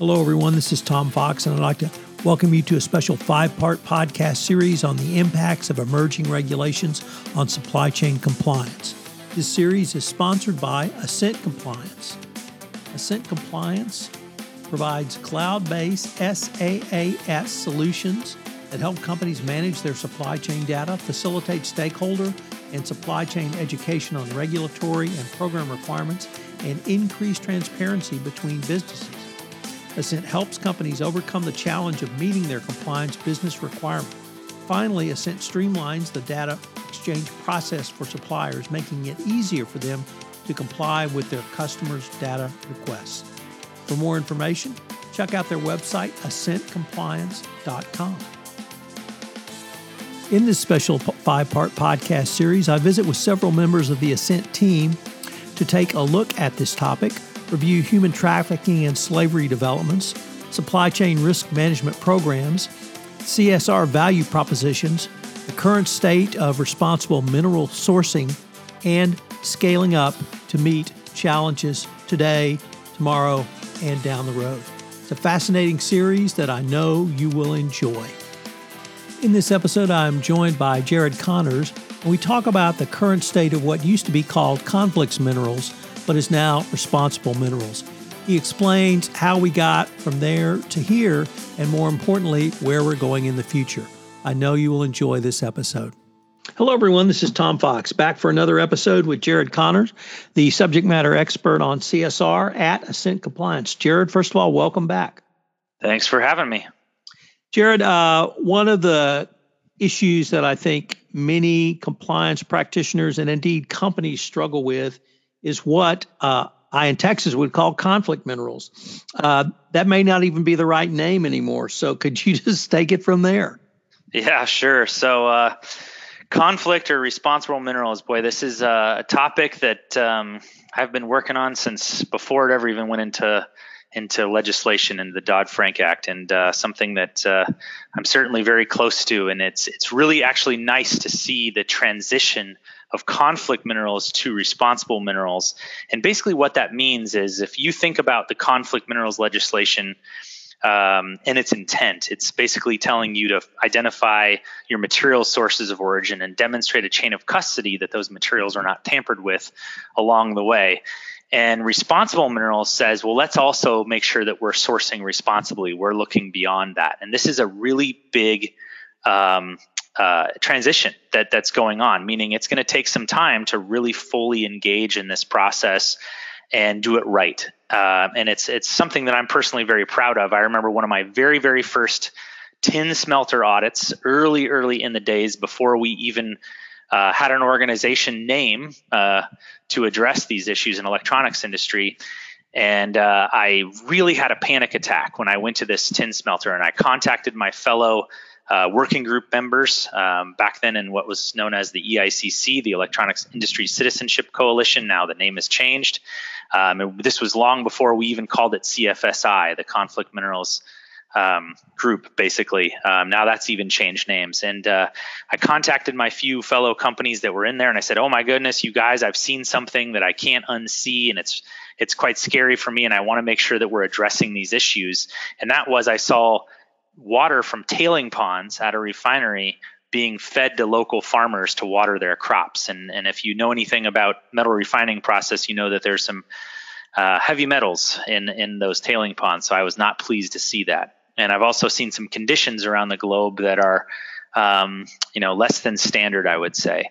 Hello, everyone. This is Tom Fox, and I'd like to welcome you to a special five part podcast series on the impacts of emerging regulations on supply chain compliance. This series is sponsored by Assent Compliance. Assent Compliance provides cloud based SaaS solutions that help companies manage their supply chain data, facilitate stakeholder and supply chain education on regulatory and program requirements, and increase transparency between businesses. Assent helps companies overcome the challenge of meeting their compliance business requirements. Finally, Assent streamlines the data exchange process for suppliers, making it easier for them to comply with their customers' data requests. For more information, check out their website, assentcompliance.com. In this special five part podcast series, I visit with several members of the Assent team to take a look at this topic review human trafficking and slavery developments, supply chain risk management programs, CSR value propositions, the current state of responsible mineral sourcing, and scaling up to meet challenges today, tomorrow, and down the road. It's a fascinating series that I know you will enjoy. In this episode, I'm joined by Jared Connors, and we talk about the current state of what used to be called conflicts minerals but is now Responsible Minerals. He explains how we got from there to here, and more importantly, where we're going in the future. I know you will enjoy this episode. Hello, everyone. This is Tom Fox, back for another episode with Jared Connors, the subject matter expert on CSR at Assent Compliance. Jared, first of all, welcome back. Thanks for having me. Jared, uh, one of the issues that I think many compliance practitioners and indeed companies struggle with is what uh, I in Texas would call conflict minerals. Uh, that may not even be the right name anymore. So could you just take it from there? Yeah, sure. So uh, conflict or responsible minerals, boy, this is a topic that um, I've been working on since before it ever even went into into legislation in the Dodd Frank Act, and uh, something that uh, I'm certainly very close to. And it's it's really actually nice to see the transition of conflict minerals to responsible minerals. And basically, what that means is if you think about the conflict minerals legislation um, and its intent, it's basically telling you to identify your material sources of origin and demonstrate a chain of custody that those materials are not tampered with along the way. And responsible minerals says, well, let's also make sure that we're sourcing responsibly. We're looking beyond that. And this is a really big um, uh, transition that that's going on, meaning it's going to take some time to really fully engage in this process and do it right. Uh, and it's it's something that I'm personally very proud of. I remember one of my very very first tin smelter audits early early in the days before we even uh, had an organization name uh, to address these issues in electronics industry. And uh, I really had a panic attack when I went to this tin smelter, and I contacted my fellow uh, working group members um, back then in what was known as the EICC, the Electronics Industry Citizenship Coalition. Now the name has changed. Um, this was long before we even called it CFSI, the Conflict Minerals um, group, basically. Um, now that's even changed names. And uh, I contacted my few fellow companies that were in there, and I said, "Oh my goodness, you guys, I've seen something that I can't unsee, and it's it's quite scary for me, and I want to make sure that we're addressing these issues." And that was I saw water from tailing ponds at a refinery being fed to local farmers to water their crops. And, and if you know anything about metal refining process, you know that there's some uh, heavy metals in, in those tailing ponds. So I was not pleased to see that. And I've also seen some conditions around the globe that are, um, you know, less than standard, I would say.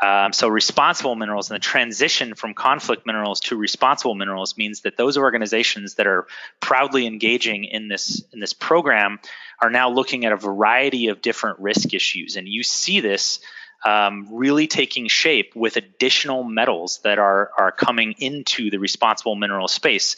Um, so responsible minerals and the transition from conflict minerals to responsible minerals means that those organizations that are proudly engaging in this in this program are now looking at a variety of different risk issues, and you see this um, really taking shape with additional metals that are are coming into the responsible mineral space.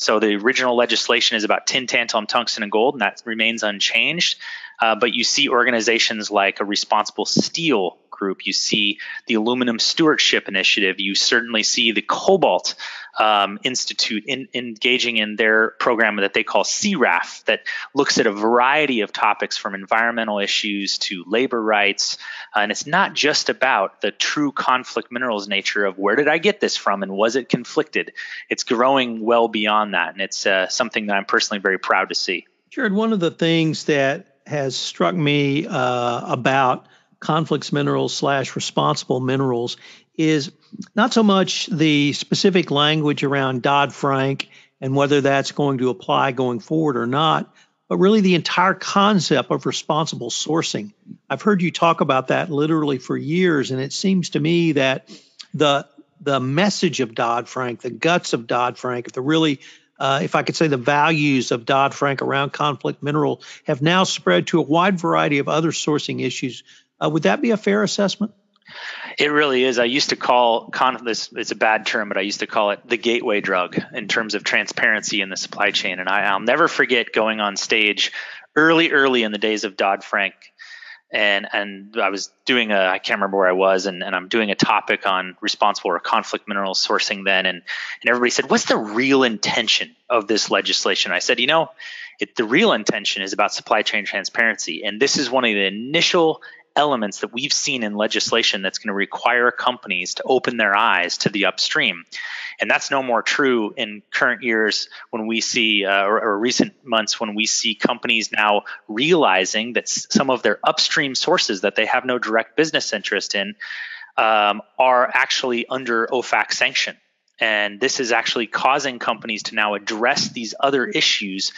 So the original legislation is about tin, tantalum, tungsten, and gold, and that remains unchanged. Uh, but you see organizations like a responsible steel Group, you see the Aluminum Stewardship Initiative, you certainly see the Cobalt um, Institute in, engaging in their program that they call CRAF, that looks at a variety of topics from environmental issues to labor rights. Uh, and it's not just about the true conflict minerals nature of where did I get this from and was it conflicted? It's growing well beyond that. And it's uh, something that I'm personally very proud to see. Jared, one of the things that has struck me uh, about conflicts minerals slash responsible minerals is not so much the specific language around Dodd Frank and whether that's going to apply going forward or not, but really the entire concept of responsible sourcing. I've heard you talk about that literally for years, and it seems to me that the the message of Dodd Frank, the guts of Dodd Frank, the really uh, if I could say, the values of Dodd Frank around conflict mineral have now spread to a wide variety of other sourcing issues. Uh, would that be a fair assessment? It really is. I used to call this. It's a bad term, but I used to call it the gateway drug in terms of transparency in the supply chain. And I, I'll never forget going on stage early, early in the days of Dodd Frank and and I was doing a I can't remember where I was and, and I'm doing a topic on responsible or conflict mineral sourcing then and and everybody said what's the real intention of this legislation I said you know it, the real intention is about supply chain transparency and this is one of the initial elements that we've seen in legislation that's going to require companies to open their eyes to the upstream. And that's no more true in current years when we see, uh, or, or, recent months when we see companies now realizing that some of their upstream sources that they have no direct business interest in um, are actually under OFAC sanction. And this is actually causing companies to now address these other issues.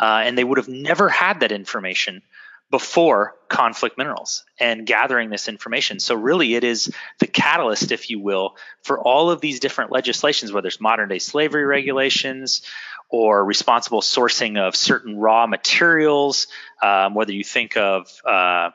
Uh, and they would have never had that information before conflict minerals and gathering this information. So, really, it is the catalyst, if you will, for all of these different legislations, whether it's modern day slavery regulations or responsible sourcing of certain raw materials, um, whether you think of uh,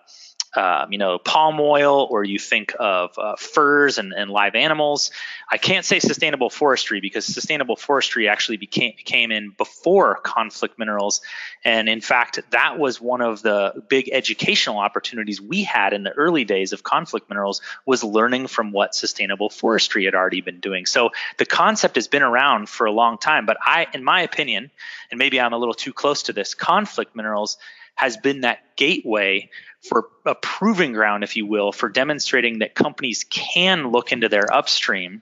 um, you know, palm oil, or you think of uh, furs and, and, live animals. I can't say sustainable forestry because sustainable forestry actually became came in before conflict minerals, and in fact, that was one of the big educational opportunities we had in the early days of conflict minerals was learning from what sustainable forestry had already been doing. So the concept has been around for a long time, but I, in my opinion, and maybe I'm a little too close to this, conflict minerals has been that gateway for a proving ground, if you will, for demonstrating that companies can look into their upstream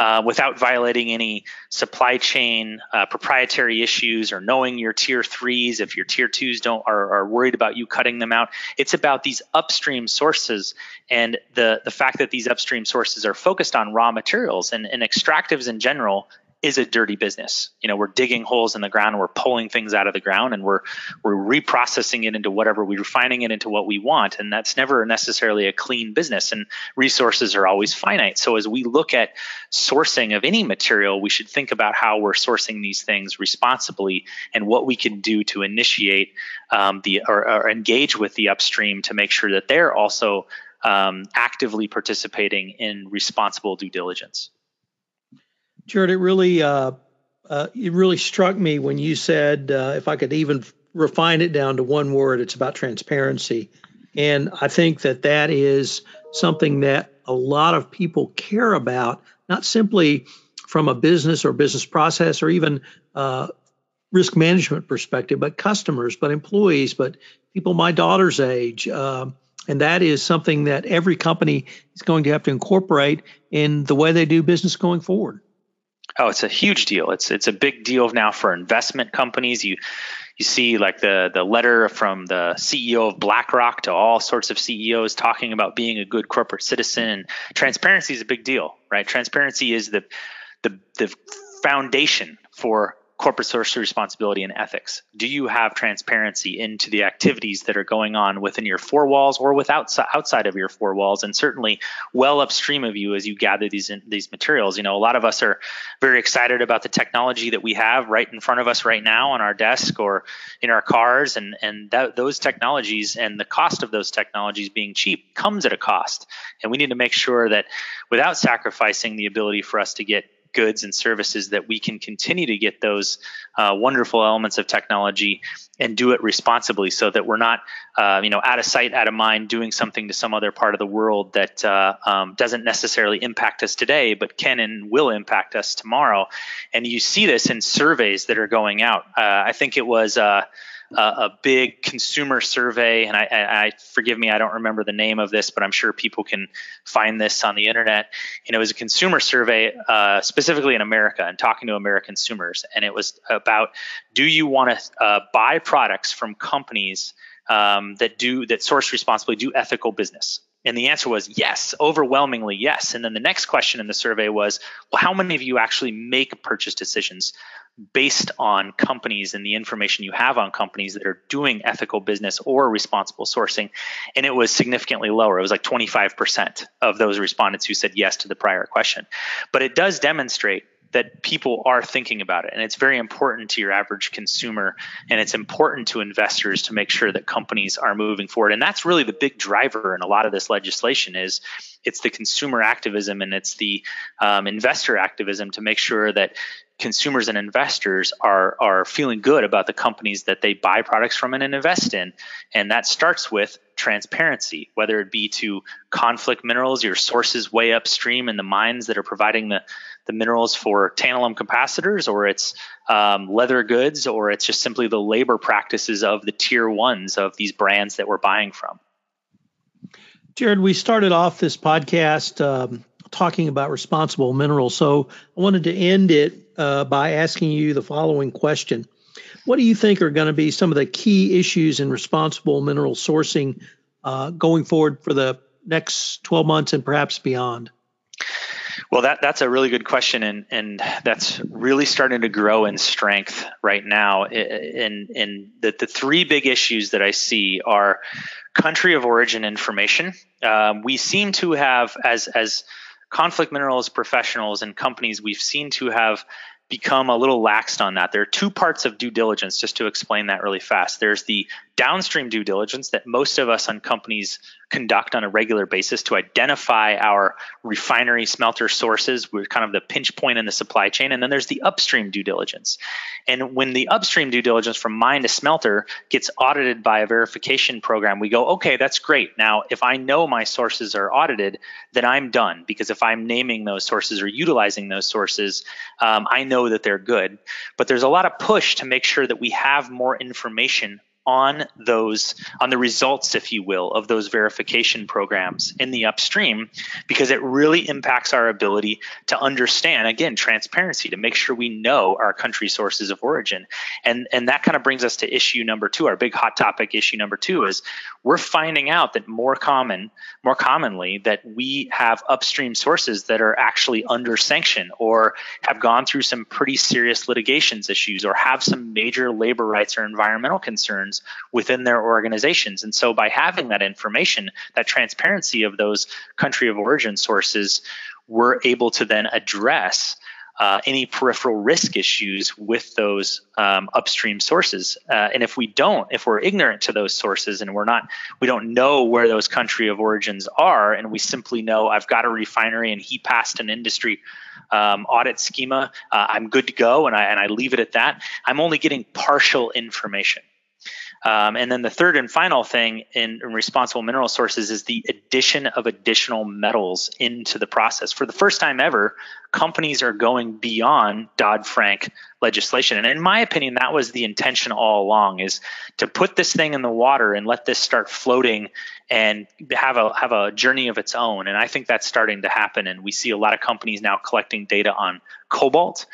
uh, without violating any supply chain uh, proprietary issues or knowing your tier threes if your tier twos don't are, are, worried about you cutting them out. It's about these upstream sources and the the fact that these upstream sources are focused on raw materials and, and extractives in general is a dirty business. You know, we're digging holes in the ground, we're pulling things out of the ground, and we're we're reprocessing it into whatever we're refining it into what we want, and that's never necessarily a clean business. And resources are always finite. So as we look at sourcing of any material, we should think about how we're sourcing these things responsibly and what we can do to initiate um, the or, or engage with the upstream to make sure that they're also um, actively participating in responsible due diligence. Jared, it really uh, uh, it really struck me when you said uh, if I could even refine it down to one word, it's about transparency, and I think that that is something that a lot of people care about, not simply from a business or business process or even uh, risk management perspective, but customers, but employees, but people my daughter's age. Uh, and that is something that every company is going to have to incorporate in the way they do business going forward. Oh, it's a huge deal. It's it's a big deal now for investment companies. You you see like the the letter from the CEO of BlackRock to all sorts of CEOs talking about being a good corporate citizen. Transparency is a big deal, right? Transparency is the the the foundation for corporate social responsibility and ethics? Do you have transparency into the activities that are going on within your four walls or without outside of your four walls, and certainly well upstream of you as you gather these these materials? You know, a lot of us are very excited about the technology that we have right in front of us right now on our desk or in our cars, and and that, those technologies and the cost of those technologies being cheap comes at a cost, and we need to make sure that without sacrificing the ability for us to get goods and services that we can continue to get those uh, wonderful elements of technology and do it responsibly so that we're not uh, you know out of sight out of mind doing something to some other part of the world that uh, um, doesn't necessarily impact us today but can and will impact us tomorrow. And you see this in surveys that are going out. Uh, i think it was uh, a big consumer survey, and I, I, I, forgive me, I don't remember the name of this, but I'm sure people can find this on the internet. And it was a consumer survey uh, specifically in America and talking to American consumers, and it was about do you want to uh, buy products from companies um, that do that source responsibly, do ethical business? And the answer was yes, overwhelmingly yes. And then the next question in the survey was, well, how many of you actually make purchase decisions based on companies and the information you have on companies that are doing ethical business or responsible sourcing? And it was significantly lower. It was like 25% of those respondents who said yes to the prior question. But it does demonstrate that people are thinking about it and it's very important to your average consumer and it's important to investors to make sure that companies are moving forward and that's really the big driver in a lot of this legislation is it's the consumer activism and it's the um, investor activism to make sure that consumers and investors are are feeling good about the companies that they buy products from and invest in and that starts with transparency whether it be to conflict minerals your sources way upstream in the mines that are providing the the minerals for tantalum capacitors, or it's um, leather goods, or it's just simply the labor practices of the tier ones of these brands that we're buying from. Jared, we started off this podcast um, talking about responsible minerals. So I wanted to end it uh, by asking you the following question What do you think are going to be some of the key issues in responsible mineral sourcing uh, going forward for the next 12 months and perhaps beyond? Well, that that's a really good question, and and that's really starting to grow in strength right now. And and the the three big issues that I see are country of origin information. Um, we seem to have as as conflict minerals professionals and companies, we've seen to have become a little laxed on that. There are two parts of due diligence, just to explain that really fast. There's the downstream due diligence that most of us on companies conduct on a regular basis to identify our refinery smelter sources with kind of the pinch point in the supply chain. And then there's the upstream due diligence. And when the upstream due diligence from mine to smelter gets audited by a verification program, we go, okay, that's great. Now, if I know my sources are audited, then I'm done because if I'm naming those sources or utilizing those sources, um, I know that they're good. But there's a lot of push to make sure that we have more information on those on the results if you will of those verification programs in the upstream because it really impacts our ability to understand again transparency to make sure we know our country sources of origin. And and that kind of brings us to issue number 2 our big hot topic issue number 2 is we're finding out that more common more commonly that we have upstream sources that are actually under sanction or have gone through some pretty serious litigations issues or have some major labor rights or environmental concerns within their organizations. And so by having that information, that transparency of those country of origin sources, we're able to then address uh, any peripheral risk issues with those um, upstream sources. Uh, and if we don't, if we're ignorant to those sources and we're not, we don't know where those country of origins are, and we simply know I've got a refinery and he passed an industry um, audit schema, uh, I'm good to go, and I and I leave it at that. I'm only getting partial information. Um, and then the third and final thing in, in, responsible mineral sources is the addition of additional metals into the process. For the first time ever, companies are going beyond Dodd-Frank legislation. And in my opinion, that was the intention all along is to put this thing in the water and let this start floating and have a have a journey of its own. And I think that's starting to happen. And we see a lot of companies now collecting data on cobalt.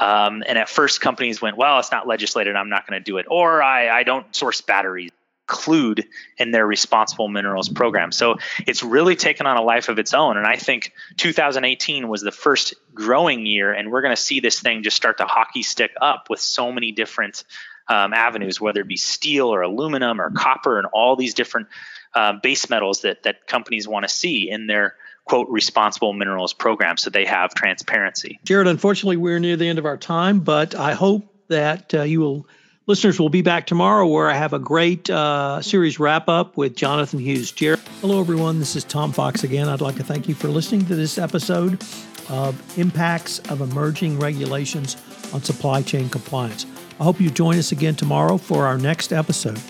Um, and at first, companies went, well, it's not legislated, I'm not going to do it. Or I, I don't source batteries include in their responsible minerals program. So it's really taken on a life of its own. And I think 2018 was the first growing year, and we're going to see this thing just start to hockey stick up with so many different um, avenues, whether it be steel or aluminum or copper and all these different uh, base metals that that companies want to see in their quote responsible minerals program so they have transparency. Jared, unfortunately, we're near the end of our time, but I hope that uh, you will. Listeners will be back tomorrow where I have a great uh, series wrap up with Jonathan Hughes. Jared. Hello, everyone. This is Tom Fox again. I'd like to thank you for listening to this episode of impacts of emerging regulations on supply chain compliance. I hope you join us again tomorrow for our next episode.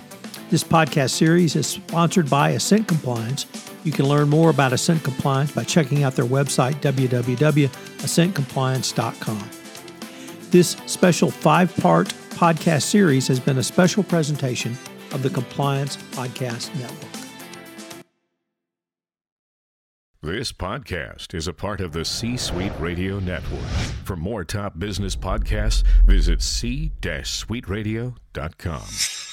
This podcast series is sponsored by Assent Compliance. You can learn more about Assent Compliance by checking out their website, www.assentcompliance.com. This special five part podcast series has been a special presentation of the Compliance Podcast Network. This podcast is a part of the C Suite Radio Network. For more top business podcasts, visit c-suiteradio.com.